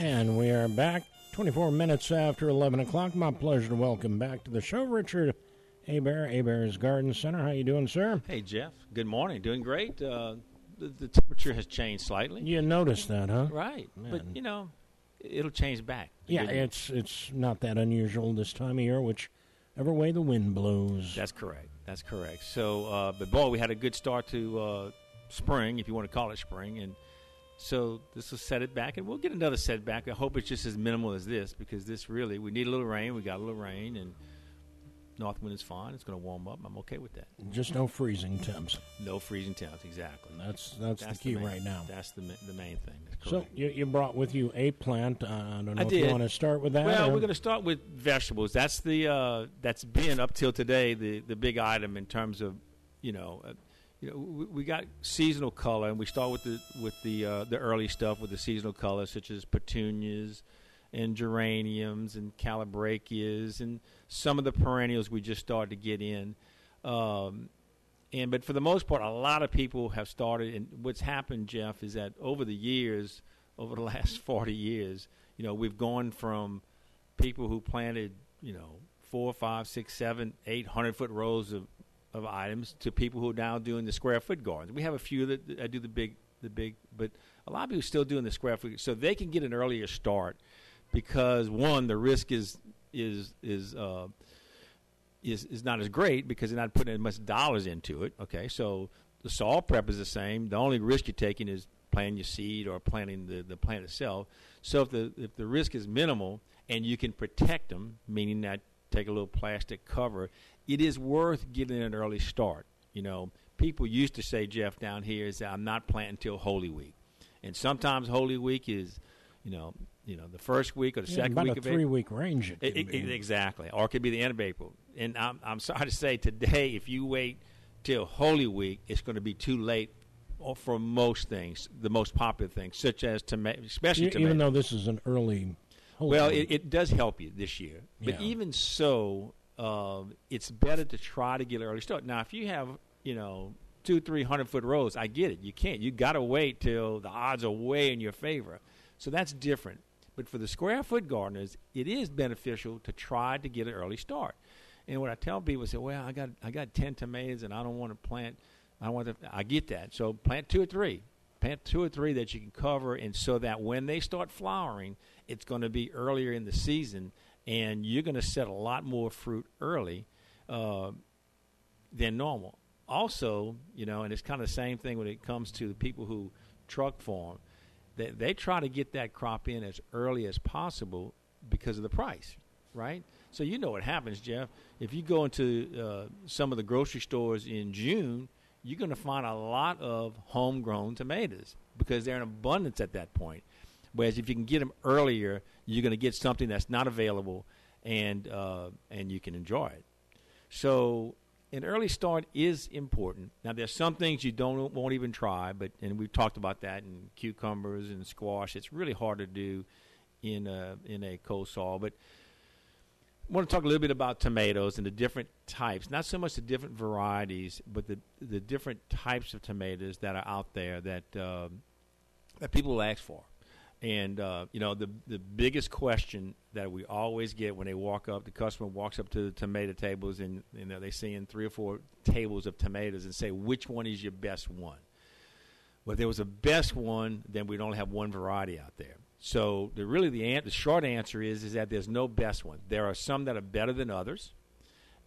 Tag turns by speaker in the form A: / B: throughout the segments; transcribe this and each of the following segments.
A: And we are back 24 minutes after 11 o'clock. My pleasure to welcome back to the show Richard Hebert, Hebert's Garden Center. How you doing, sir?
B: Hey, Jeff. Good morning. Doing great. Uh, the, the temperature has changed slightly.
A: You noticed that, huh?
B: Right.
A: Man.
B: But, you know, it'll change back.
A: Yeah, it's it's not that unusual this time of year, which whichever way the wind blows.
B: That's correct. That's correct. So, uh, but boy, we had a good start to uh, spring, if you want to call it spring, and so this will set it back, and we'll get another setback. I hope it's just as minimal as this, because this really we need a little rain. We got a little rain, and north wind is fine. It's going to warm up. I'm okay with that.
A: Just no freezing temps.
B: No freezing temps, exactly.
A: That's that's,
B: That's
A: the key
B: main-
A: right now.
B: That's the the main thing.
A: So you, you brought with you a plant. Uh, I don't know
B: I
A: if you
B: did.
A: want to start with that.
B: Well,
A: or-
B: we're going to start with vegetables. That's the uh, that's been up till today the the big item in terms of you know. Uh, you know, we, we got seasonal color, and we start with the with the uh, the early stuff with the seasonal colors, such as petunias and geraniums and calibrachoas and some of the perennials we just started to get in. Um, and but for the most part, a lot of people have started. And what's happened, Jeff, is that over the years, over the last forty years, you know, we've gone from people who planted, you know, four, five, six, seven, eight hundred foot rows of, of items to people who are now doing the square foot gardens. We have a few that, do the big, the big, but a lot of people still doing the square foot, so they can get an earlier start because one, the risk is is is uh, is is not as great because they're not putting as much dollars into it. Okay, so the soil prep is the same. The only risk you're taking is planting your seed or planting the, the plant itself. So if the if the risk is minimal and you can protect them, meaning that take a little plastic cover, it is worth getting an early start. You know, people used to say, Jeff, down here is that I'm not planting until Holy Week, and sometimes Holy Week is, you know, you know the first week or the
A: Yeah,
B: second
A: about
B: week
A: a
B: of
A: three
B: April.
A: week range. It
B: It- it- exactly, or it could be the end of April. And I'm, I'm sorry to say, today, if you wait till Holy Week, it's going to be too late for most things, the most popular things, such as tomato, especially tomatoes.
A: even though this is an early.
B: Well, it, it does help you this year, but
A: Yeah.
B: even so, um, it's better to try to get an early start. Now, if you have, you know, two, three hundred foot rows, I get it. You can't. You got to wait till the odds are way in your favor. So that's different. But for the square foot gardeners, it is beneficial to try to get an early start. And what I tell people is, well, I got I got ten tomatoes and I don't want to plant. I want to. I get that. So plant two or three. Plant two or three that you can cover, and so that when they start flowering, it's going to be earlier in the season, and you're going to set a lot more fruit early uh, than normal. Also, you know, and it's kind of the same thing when it comes to the people who truck farm. They, they try to get that crop in as early as possible because of the price, right? So you know what happens, Jeff. If you go into uh, some of the grocery stores in June, you're going to find a lot of homegrown tomatoes because they're in abundance at that point. Whereas if you can get them earlier, you're going to get something that's not available, and uh, and you can enjoy it. So an early start is important. Now there's some things you don't won't even try, but and we've talked about that in cucumbers and squash. It's really hard to do in a in a cold soil, but I want to talk a little bit about tomatoes and the different types. Not so much the different varieties, but the the different types of tomatoes that are out there that um, that people will ask for. And uh, you know the the biggest question that we always get when they walk up, the customer walks up to the tomato tables and you know they see in three or four tables of tomatoes and say which one is your best one. Well, if there was a best one, then we'd only have one variety out there. So the really the an- the short answer is is that there's no best one. There are some that are better than others,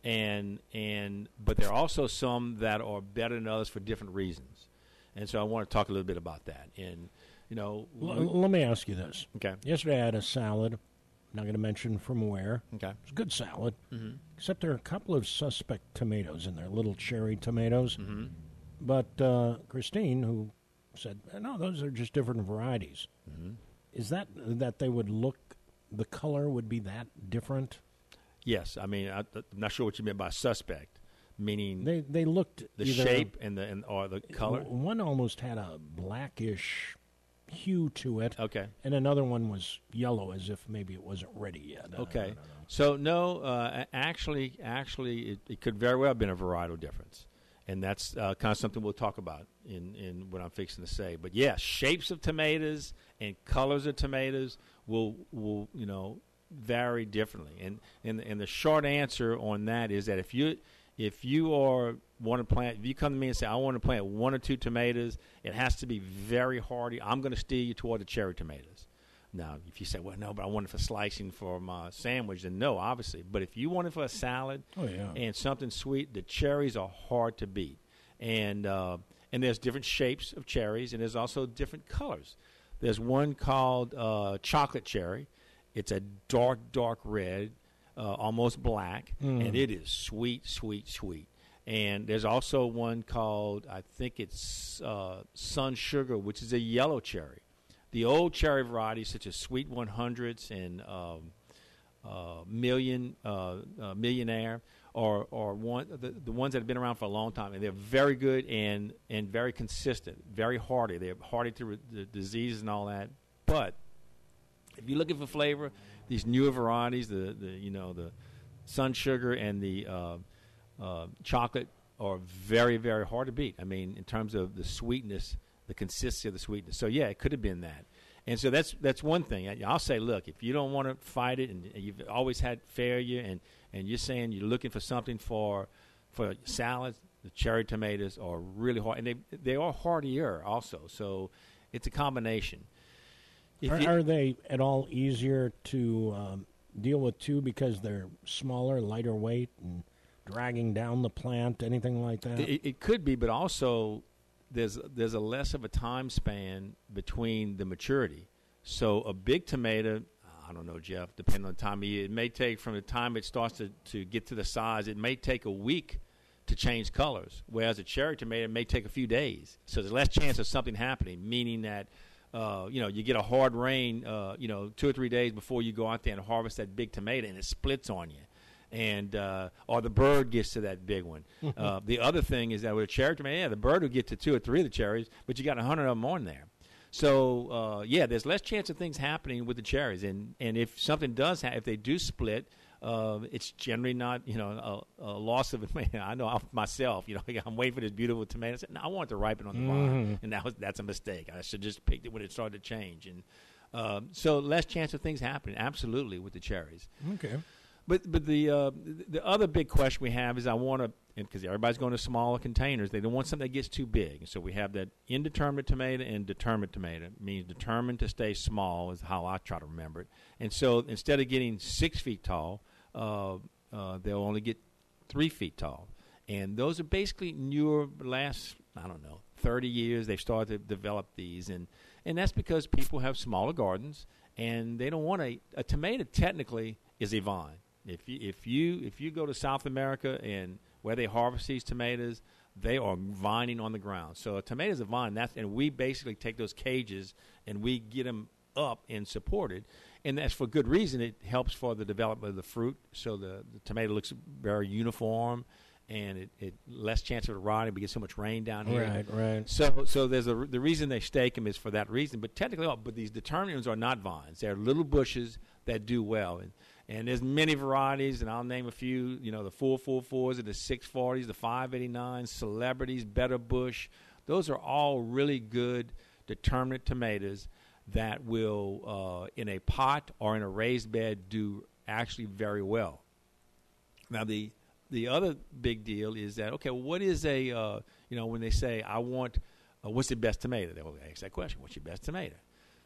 B: and and but there are also some that are better than others for different reasons. And so I want to talk a little bit about that. And you know,
A: L-
B: we-
A: let me ask you this.
B: okay,
A: Yesterday I had a salad. I'm Not going to mention from where.
B: okay,
A: It's a good salad,
B: mm-hmm.
A: except there are a couple of suspect tomatoes in there, little cherry tomatoes.
B: Mm-hmm.
A: But uh, Christine, who said, no, those are just different varieties.
B: Mm-hmm.
A: Is that that they would look, the color would be that different?
B: yes. I mean, I, I'm not sure what you meant by suspect, meaning
A: They they looked
B: the shape and the and or the color.
A: One almost had a blackish hue to it,
B: Okay.
A: and another one was yellow, as if maybe it wasn't ready yet.
B: Okay. So no, uh, actually, actually, it, it could very well have been a varietal difference, and that's uh, kind of something we'll talk about in in what I'm fixing to say. But yes, shapes of tomatoes and colors of tomatoes will will you know vary differently. And and and the short answer on that is that if you if you are want to plant, if you come to me and say I want to plant one or two tomatoes, it has to be very hardy. I'm going to steer you toward the cherry tomatoes. Now, if you say, well, no, but I want it for slicing for my sandwich, then no, obviously. But if you want it for a salad
A: oh, yeah.
B: and something sweet, the cherries are hard to beat. And uh, and there's different shapes of cherries, and there's also different colors. There's one called uh, chocolate cherry. It's a dark, dark red, uh, almost black,
A: Mm.
B: and it is sweet, sweet, sweet. And there's also one called, I think it's uh, Sun Sugar, which is a yellow cherry. The old cherry varieties, such as Sweet 100s and um, uh, Million uh, uh, Millionaire, are, are one the, the ones that have been around for a long time, and they're very good and and very consistent, very hardy. They're hardy to re- the diseases and all that. But if you're looking for flavor, these newer varieties, the, the you know the sun sugar and the uh, uh, chocolate are very very hard to beat. I mean, in terms of the sweetness, the consistency of the sweetness. So yeah, it could have been that. And so that's that's one thing. I'll say, look, if you don't want to fight it, and you've always had failure, and, and you're saying you're looking for something for for salads, the cherry tomatoes are really hard, and they they are hardier also. So it's a combination.
A: Are,
B: you-
A: are they at all easier to um, deal with too because they're smaller, lighter weight, and dragging down the plant? Anything like that?
B: It, it could be, but also there's there's a less of a time span between the maturity. So a big tomato, I don't know, Jeff, depending on the time of year, it may take from the time it starts to, to get to the size, it may take a week to change colors. Whereas a cherry tomato may take a few days. So there's less chance of something happening, meaning that uh, you know, you get a hard rain, uh, you know, two or three days before you go out there and harvest that big tomato, and it splits on you, and uh, or the bird gets to that big one. uh, the other thing is that with a cherry tomato, yeah, the bird will get to two or three of the cherries, but you got a hundred of them on there. So uh, yeah, there's less chance of things happening with the cherries, and and if something does, ha- if they do split, uh, it's generally not you know a, a loss of. man, I know myself, you know, I'm waiting for this beautiful tomato. I, said, no, I want it to ripen on the vine, and that was that's a mistake. I should just picked it when it started to change, and um, so less chance of things happening. Absolutely with the cherries.
A: okay.
B: But but the uh, the other big question we have is I want to because everybody's going to smaller containers. They don't want something that gets too big. So we have that indeterminate tomato and determinate tomato. Means determined to stay small is how I try to remember it. And so instead of getting six feet tall, uh, uh, they'll only get three feet tall. And those are basically newer. Last I don't know thirty years they've started to develop these, and and that's because people have smaller gardens and they don't want a a tomato. Technically, is a vine. If you if you if you go to South America and where they harvest these tomatoes, they are vining on the ground. So a tomato is a vine. That's and we basically take those cages and we get them up and supported, and that's for good reason. It helps for the development of the fruit, so the, the tomato looks very uniform, and it, it less chance of it rotting. We get so much rain down here.
A: Right, right.
B: So, so there's a the reason they stake them is for that reason. But technically, oh, but these determinants are not vines; they're little bushes that do well. And and there's many varieties, and I'll name a few. You know, the four four fours, and the six forties, the five eighty nines, celebrities, Better Bush. Those are all really good determinate tomatoes that will, uh, in a pot or in a raised bed, do actually very well. Now the the other big deal is that okay, what is a uh, you know when they say I want uh, what's the best tomato? They will ask that question. What's your best tomato?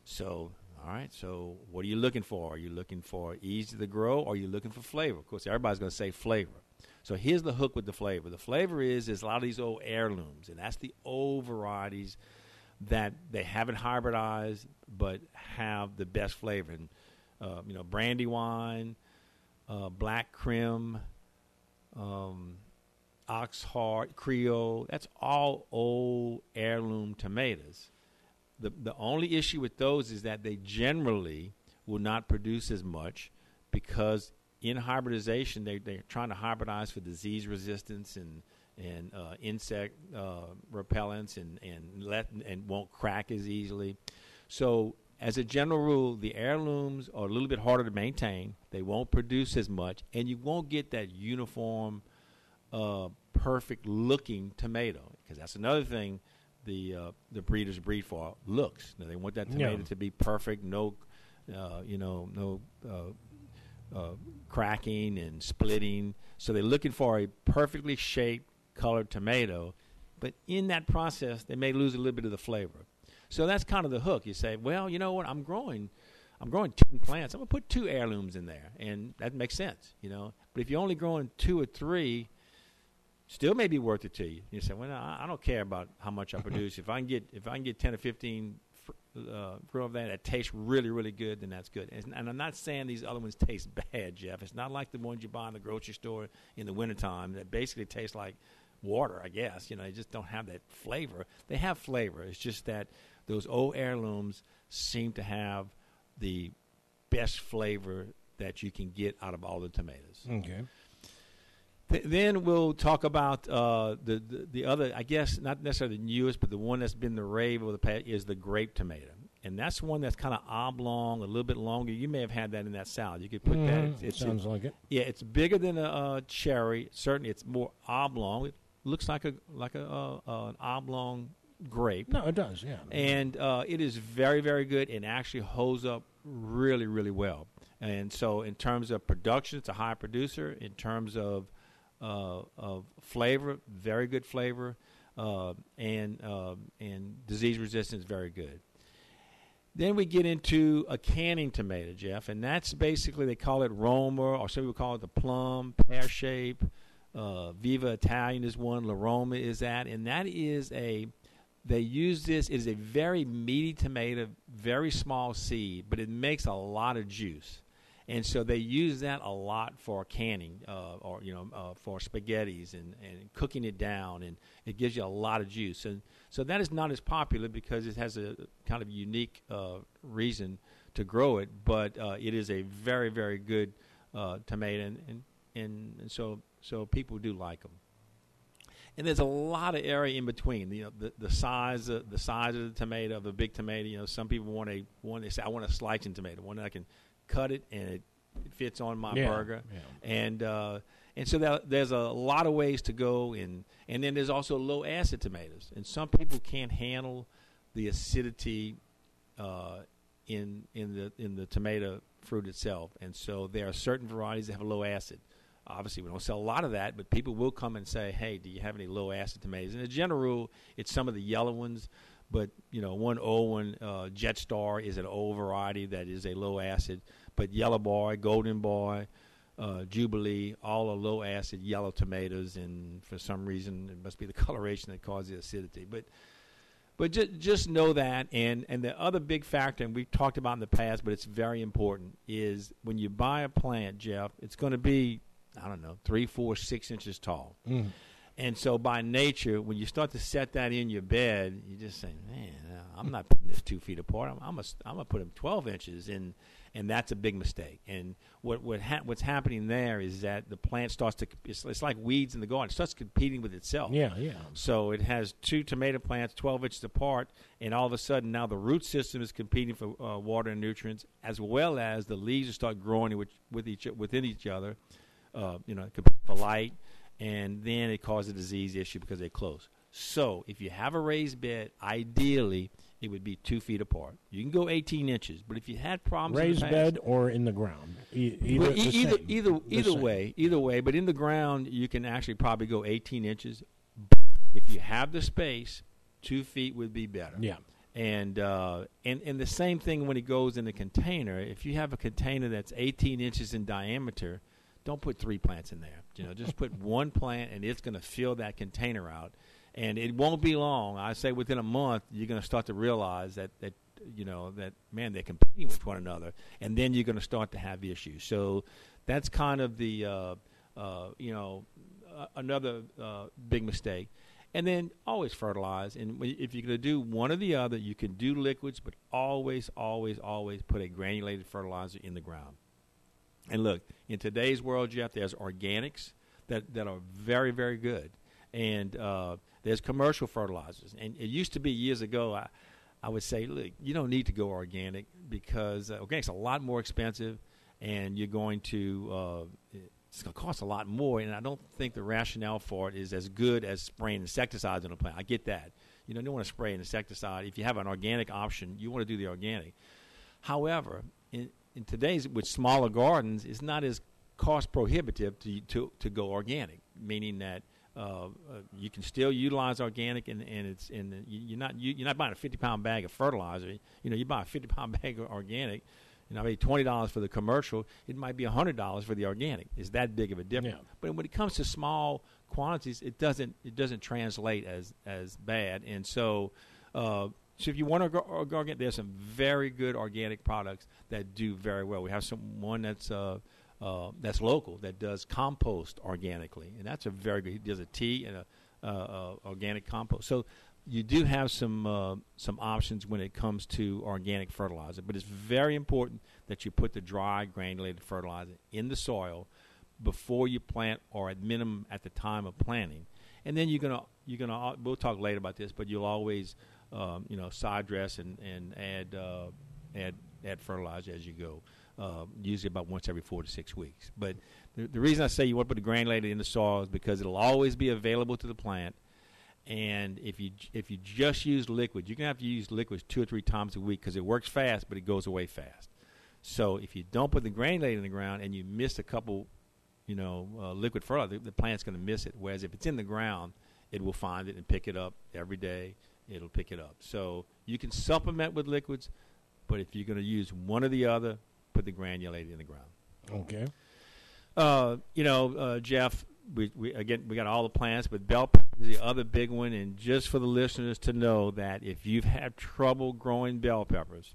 B: So all right, so what are you looking for? Are you looking for easy to grow? Or are you looking for flavor? Of course, everybody's going to say flavor. So here's the hook with the flavor. The flavor is is a lot of these old heirlooms, and that's the old varieties that they haven't hybridized but have the best flavor. And uh, you know, brandy wine, uh, Black Krim, um, Oxheart, Creole. That's all old heirloom tomatoes. The the only issue with those is that they generally will not produce as much because in hybridization they they're trying to hybridize for disease resistance and and uh, insect uh, repellents and and let and won't crack as easily. So as a general rule, the heirlooms are a little bit harder to maintain. They won't produce as much, and you won't get that uniform, uh, perfect looking tomato. Because that's another thing the uh, the breeders breed for looks. Now, they want that tomato
A: Yeah.
B: to be perfect, no, uh, you know, no uh, uh, cracking and splitting. So they're looking for a perfectly shaped, colored tomato. But in that process, they may lose a little bit of the flavor. So that's kind of the hook. You say, well, you know what? I'm growing, I'm growing two plants. I'm gonna put two heirlooms in there, and that makes sense, you know. But if you're only growing two or three, still may be worth it to you. You say, well, no, I don't care about how much I produce. if I can get if I can get ten or fifteen uh, grow of that that tastes really really good, then that's good. And, and I'm not saying these other ones taste bad, Jeff. It's not like the ones you buy in the grocery store in the wintertime that basically taste like water. I guess you know they just don't have that flavor. They have flavor. It's just that those old heirlooms seem to have the best flavor that you can get out of all the tomatoes.
A: Okay.
B: Th- then we'll talk about uh, the, the the other, I guess, not necessarily the newest, but the one that's been the rave over the past is the grape tomato, and that's one that's kind of oblong, a little bit longer. You may have had that in that salad. You could put that.
A: Mhm.
B: It's, it's
A: Sounds like it.
B: yeah, it's bigger than a, uh cherry. Certainly, it's more oblong. It looks like a like a uh, uh, an oblong grape
A: No, it does. Yeah.
B: and uh, it is very very good and actually holds up really really well and so in terms of production it's a high producer in terms of uh, of flavor very good flavor uh, and uh, and disease resistance very good then we get into a canning tomato, Jeff, and that's basically they call it Roma, or some people call it the plum, pear shape. Uh, Viva Italian is one. La Roma is that, and that is a. They use this. It is a very meaty tomato, very small seed, but it makes a lot of juice, and so they use that a lot for canning, uh, or you know, uh, for spaghettis and, and cooking it down, and it gives you a lot of juice. And so that is not as popular because it has a kind of unique uh, reason to grow it, but uh, it is a very, very good uh, tomato, and, and, and, so so people do like them. And there's a lot of area in between. You know, the, the size of, the size of the tomato, of a big tomato. You know, some people want a one. They say, I want a slicing tomato, one that I can cut it and it, it fits on my
A: Yeah,
B: burger
A: yeah.
B: and uh, and so that, there's a lot of ways to go, and and then there's also low acid tomatoes, and some people can't handle the acidity uh, in in the in the tomato fruit itself, and so there are certain varieties that have low acid. Obviously, we don't sell a lot of that, but people will come and say, "Hey, do you have any low acid tomatoes?" And as a general rule, it's some of the yellow ones, but you know, one old one, uh, Jet Star, is an old variety that is a low acid, but Yellow Boy, Golden Boy, uh, Jubilee, all are low acid yellow tomatoes, and for some reason it must be the coloration that causes the acidity. But but just just know that, and and the other big factor, and we've talked about in the past, but it's very important, is when you buy a plant, Jeff, it's going to be I don't know three, four, six inches tall.
A: Mm.
B: And so, by nature, when you start to set that in your bed, you just say, "Man, uh, I'm not putting this two feet apart. I'm, I'm gonna, I'm gonna put them 12 inches," and and that's a big mistake. And what what ha- what's happening there is that the plant starts to it's, it's like weeds in the garden. It starts competing with itself.
A: Yeah, yeah.
B: So it has two tomato plants 12 inches apart, and all of a sudden now the root system is competing for uh, water and nutrients, as well as the leaves start growing with, with each within each other. Uh, you know, for light, and then it causes a disease issue because they're close. So if you have a raised bed, ideally it would be two feet apart. You can go 18 inches, but if you had problems,
A: Raised
B: past-
A: bed or in the ground. E- either,
B: e- either
A: same.
B: either
A: The
B: either way, either way. But in the ground, you can actually probably go 18 inches. If you have the space, two feet would be better.
A: Yeah.
B: And uh, and and the same thing when it goes in the container. If you have a container that's 18 inches in diameter, don't put three plants in there. You know, just put one plant, and it's going to fill that container out. And it won't be long. I say within a month, you're going to start to realize that that you know that man they're competing with one another, and then you're going to start to have issues. So that's kind of the uh, uh, you know uh, another big mistake. And then always fertilize. And if you're going to do one or the other, you can do liquids, but always, always, always put a granulated fertilizer in the ground. And look, in today's world, Jeff, there's organics that, that are very, very good. And uh, there's commercial fertilizers. And it used to be years ago, I, I would say, look, you don't need to go organic because uh, organic's a lot more expensive and you're going to, uh, it's going to cost a lot more. And I don't think the rationale for it is as good as spraying insecticides on a plant. I get that. You know, don't want to spray an insecticide. If you have an organic option, you want to do the organic. However, in, today's with smaller gardens, it's not as cost prohibitive to to to go organic, meaning that. Uh, uh, you can still utilize organic, and, and it's and you're not you, are not buying a 50 pound bag of fertilizer. You know, you buy a 50 pound bag of organic, you know, maybe twenty dollars for the commercial. It might be hundred dollars for the organic. Is that big of a difference?
A: Yeah.
B: But when it comes to small quantities, it doesn't it doesn't translate as as bad. And so, uh, so if you want to go organic, there's some very good organic products that do very well. We have some one that's uh, uh, that's local that does compost organically, and that's a very good. He does a tea and a uh, uh, organic compost. So you do have some uh, some options when it comes to organic fertilizer, but it's very important that you put the dry granulated fertilizer in the soil before you plant, or at minimum at the time of planting. And then you're gonna you're gonna we'll talk later about this, but you'll always um, you know side dress and and add uh, add add fertilizer as you go. Uh, usually about once every four to six weeks. But the, the reason I say you want to put the granulated in the soil is because it'll always be available to the plant. And if you if you just use liquid, you're gonna have to use liquids two or three times a week because it works fast, but it goes away fast. So if you don't put the granulated in the ground and you miss a couple, you know, uh, liquid fertilizer, the, the plant's going to miss it. Whereas if it's in the ground, it will find it and pick it up every day. It'll pick it up. So you can supplement with liquids, but if you're going to use one or the other, put the granulated in the ground.
A: Okay.
B: Uh, you know, uh, Jeff, we, we again we got all the plants, but bell pepper is the other big one. And just for the listeners to know that if you've had trouble growing bell peppers,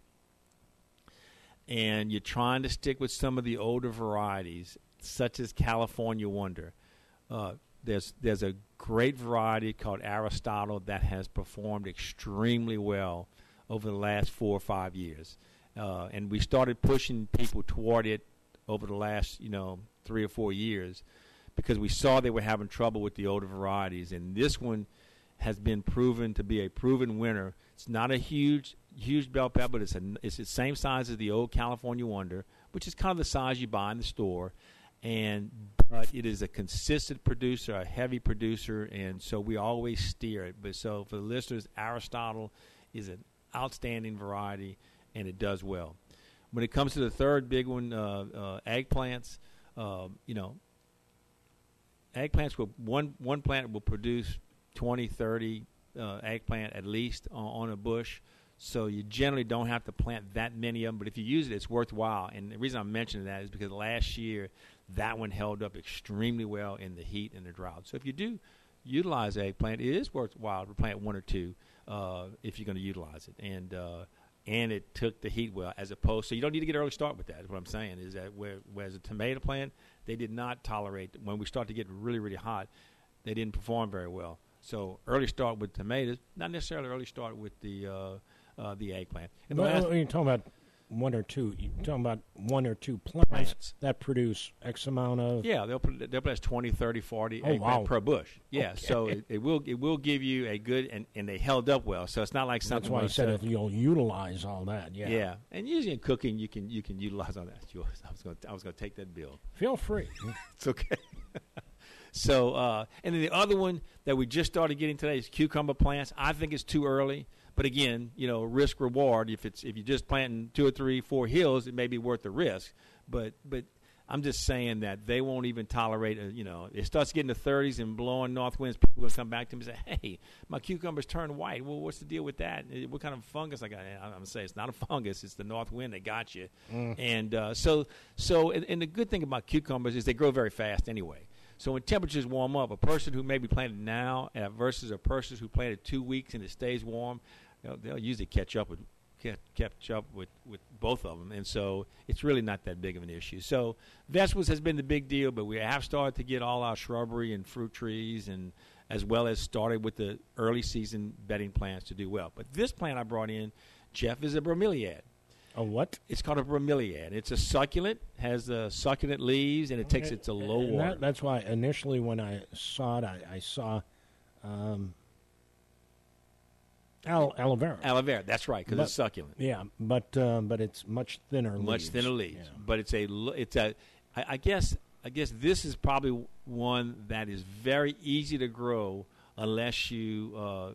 B: and you're trying to stick with some of the older varieties, such as California Wonder, uh, there's there's a great variety called Aristotle that has performed extremely well over the last four or five years, uh, and we started pushing people toward it over the last you know three or four years because we saw they were having trouble with the older varieties, and this one has been proven to be a proven winner. It's not a huge huge bell pepper, but it's a, it's the same size as the old California Wonder, which is kind of the size you buy in the store, and but it is a consistent producer, a heavy producer, and so we always steer it. But so for the listeners, Aristotle is an outstanding variety, and it does well. When it comes to the third big one, uh, uh, eggplants, uh, you know, eggplants will one one plant will produce 20, 30 uh, eggplant at least on, on, a bush. So you generally don't have to plant that many of them, but if you use it, it's worthwhile. And the reason I'm mentioning that is because last year that one held up extremely well in the heat and the drought. So if you do utilize eggplant, it is worthwhile to plant one or two uh, if you're going to utilize it. And uh, and it took the heat well, as opposed. So you don't need to get early start with that. Is what I'm saying is that where, whereas a tomato plant, they did not tolerate when we start to get really really hot, they didn't perform very well. So early start with tomatoes, not necessarily early start with the uh, uh, the eggplant.
A: And well, you're talking about one or two. You're talking about one or two plants, plants. that produce X amount of.
B: Yeah, they'll they'll produce 20, 30, 40
A: oh, wow.
B: per bush. Yeah, okay. so it, it, will it will give you a good and, and they held up well. So it's not like something.
A: That's why I said if you'll utilize all that. Yeah.
B: Yeah, and usually in cooking you can you can utilize all that. I was going I was going to take that bill.
A: Feel free.
B: it's okay. so uh, and then the other one that we just started getting today is cucumber plants. I think it's too early. But again, you know, risk reward. If it's if you're just planting two or three, four hills, it may be worth the risk. But but I'm just saying that they won't even tolerate. A, you know, it starts getting the 30s and blowing north winds. People will come back to me and say, "Hey, my cucumbers turned white. Well, what's the deal with that? What kind of fungus I got?" I'm gonna say it's not a fungus. It's the north wind that got you. Mm. And uh, so so and, and the good thing about cucumbers is they grow very fast anyway. So when temperatures warm up, a person who may be planted now uh, versus a person who planted two weeks and it stays warm, they'll, they'll usually catch up with catch up with, with both of them, and so it's really not that big of an issue. So vegetables has been the big deal, but we have started to get all our shrubbery and fruit trees, and as well as started with the early season bedding plants to do well. But this plant I brought in, Jeff, is a bromeliad.
A: A what?
B: It's called a bromeliad. It's a succulent, has uh, succulent leaves, and it takes it to low water.
A: That, that's why initially when I saw it, I, I saw um, Al, aloe vera.
B: Aloe vera, that's right, because it's succulent.
A: Yeah, but uh, but it's much thinner.
B: Much
A: leaves.
B: thinner leaves,
A: yeah.
B: but it's a it's a. I, I guess I guess this is probably one that is very easy to grow unless you uh,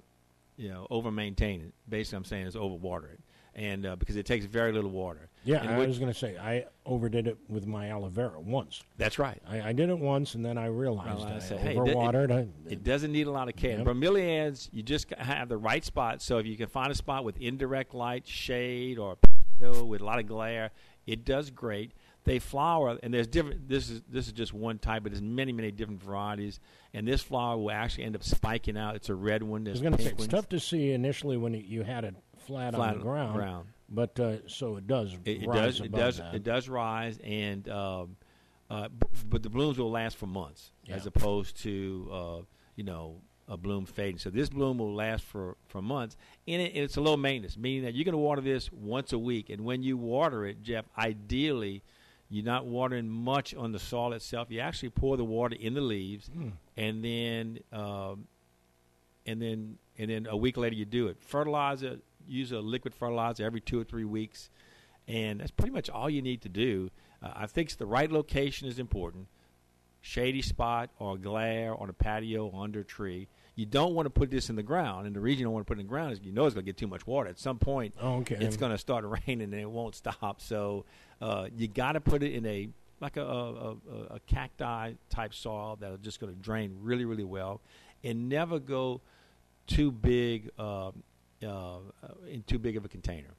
B: you know over maintain it. Basically, I'm saying is overwater it, and uh, because it takes very little water.
A: Yeah,
B: And
A: I
B: what-
A: was going to say I overdid it with my aloe vera once.
B: That's right.
A: I, I did it once, and then I realized
B: Well, I
A: I,
B: said, hey, it-
A: overwatered. I,
B: It doesn't need a lot of care.
A: Yep.
B: Bromeliads, you just have the right spot. So if you can find a spot with indirect light, shade, or with a lot of glare, it does great. They flower, and there's different. This is this is just one type, but there's many many different varieties. And this flower will actually end up spiking out. It's a red one.
A: I
B: There's
A: was going to say it's
B: ones,
A: tough to see initially when you had it flat,
B: flat
A: on the ground,
B: ground.
A: but uh, so it does
B: It, it
A: rise
B: does. It does.
A: that.
B: It does rise, and um, uh, b- but the blooms will last for months, as opposed to uh, you know a bloom fading. So this bloom will last for for months, and it, it's a low maintenance, meaning that you're going to water this once a week. And when you water it, Jeff, ideally. You're not watering much on the soil itself. You actually pour the water in the leaves,
A: Hmm.
B: and then um, and then and then a week later you do it. Fertilizer, use a liquid fertilizer every two or three weeks, and that's pretty much all you need to do. Uh, I think the right location is important. Shady spot or glare on a patio or under a tree. You don't want to put this in the ground, and the reason you don't want to put it in the ground is you know it's going to get too much water. At some point,
A: Oh, okay.
B: it's going to start raining and it won't stop. So uh, you got to put it in a like a, a, a, a cacti type soil that are just going to drain really really well, and never go too big uh, uh, in too big of a container.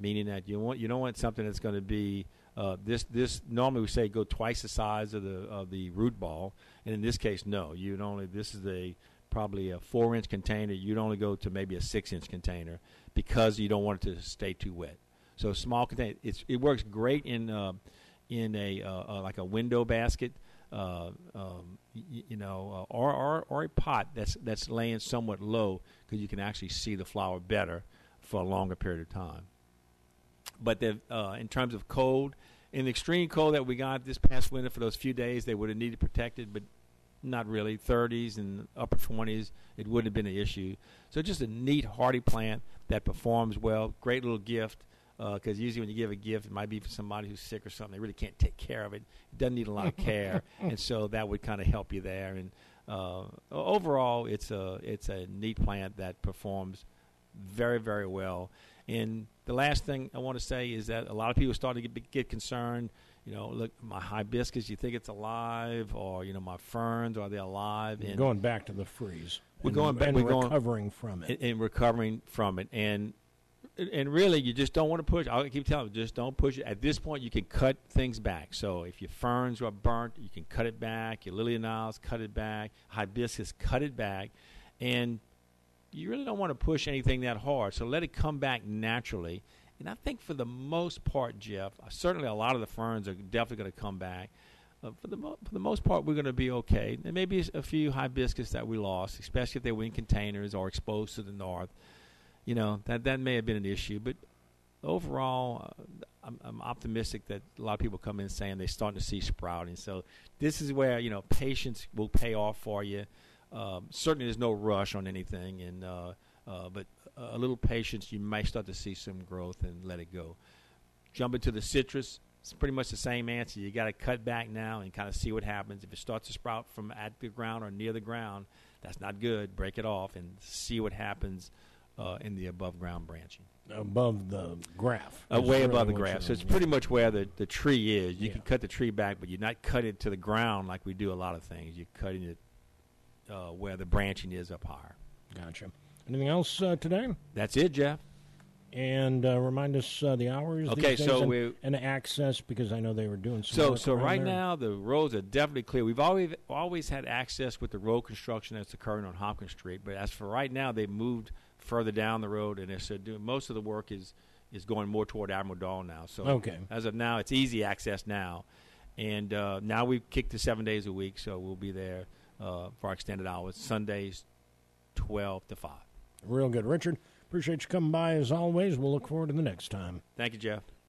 B: Meaning that you want you don't want something that's going to be uh, this this normally we say go twice the size of the of the root ball, and in this case no. You'd only this is a probably a four inch container. You'd only go to maybe a six inch container because you don't want it to stay too wet. So small container, it's, it works great in uh, in a uh, uh, like a window basket, uh, um, y- you know, uh, or, or or a pot that's that's laying somewhat low because you can actually see the flower better for a longer period of time. But the, uh, in terms of cold, in the extreme cold that we got this past winter for those few days, they would have needed protected, but not really. 30s and upper 20s, it wouldn't have been an issue. So just a neat, hardy plant that performs well. Great little gift. Because usually when you give a gift, it might be for somebody who's sick or something. They really can't take care of it. It doesn't need a lot of care, and so that would kind of help you there. And uh, overall, it's a it's a neat plant that performs very very well. And the last thing I want to say is that a lot of people are starting to get, get concerned. You know, look, my hibiscus, you think it's alive, or you know, my ferns, are they alive? And
A: going back to the freeze.
B: We're
A: and,
B: going back-
A: and
B: we're going-
A: recovering from it.
B: and, and recovering from it. And and really, you just don't want to push. I keep telling you, just don't push it. At this point, you can cut things back. So if your ferns are burnt, you can cut it back. Your lily niles, cut it back. Hibiscus, cut it back. And you really don't want to push anything that hard. So let it come back naturally. And I think for the most part, Jeff, uh, certainly a lot of the ferns are definitely going to come back. Uh, for the mo- for the most part, we're going to be okay. There may be a few hibiscus that we lost, especially if they were in containers or exposed to the north. You know that that may have been an issue, but overall, uh, I'm, I'm optimistic that a lot of people come in saying they're starting to see sprouting. So this is where you know patience will pay off for you. Um, certainly, there's no rush on anything, and uh, uh, but a little patience, you might start to see some growth and let it go. Jump into the citrus. It's pretty much the same answer. You got to cut back now and kind of see what happens. If it starts to sprout from at the ground or near the ground, that's not good. Break it off and see what happens uh, in the above ground branching.
A: above the graft.
B: Uh, way above the grass. So it's pretty much where the, the tree is. You
A: Yeah.
B: can cut the tree back, but you're not cutting it to the ground like we do a lot of things. You're cutting it uh, where the branching is up higher.
A: Gotcha. Anything else uh, today?
B: That's it, Jeff.
A: And uh, remind us uh, the hours.
B: Okay, so
A: and,
B: we-
A: and access because I know they were doing some.
B: So, so right
A: there.
B: now the roads are definitely clear. We've always always had access with the road construction that's occurring on Hopkins Street, but as for right now, they've moved further down the road, and they're doing most of the work is is going more toward Admiral Doyle now. So,
A: Okay.
B: as of now, it's easy access now, and uh, now we've kicked to seven days a week, so we'll be there uh, for our extended hours, Sundays, twelve to five.
A: real good, Richard. Appreciate you coming by as always. We'll look forward to the next time.
B: Thank you, Jeff.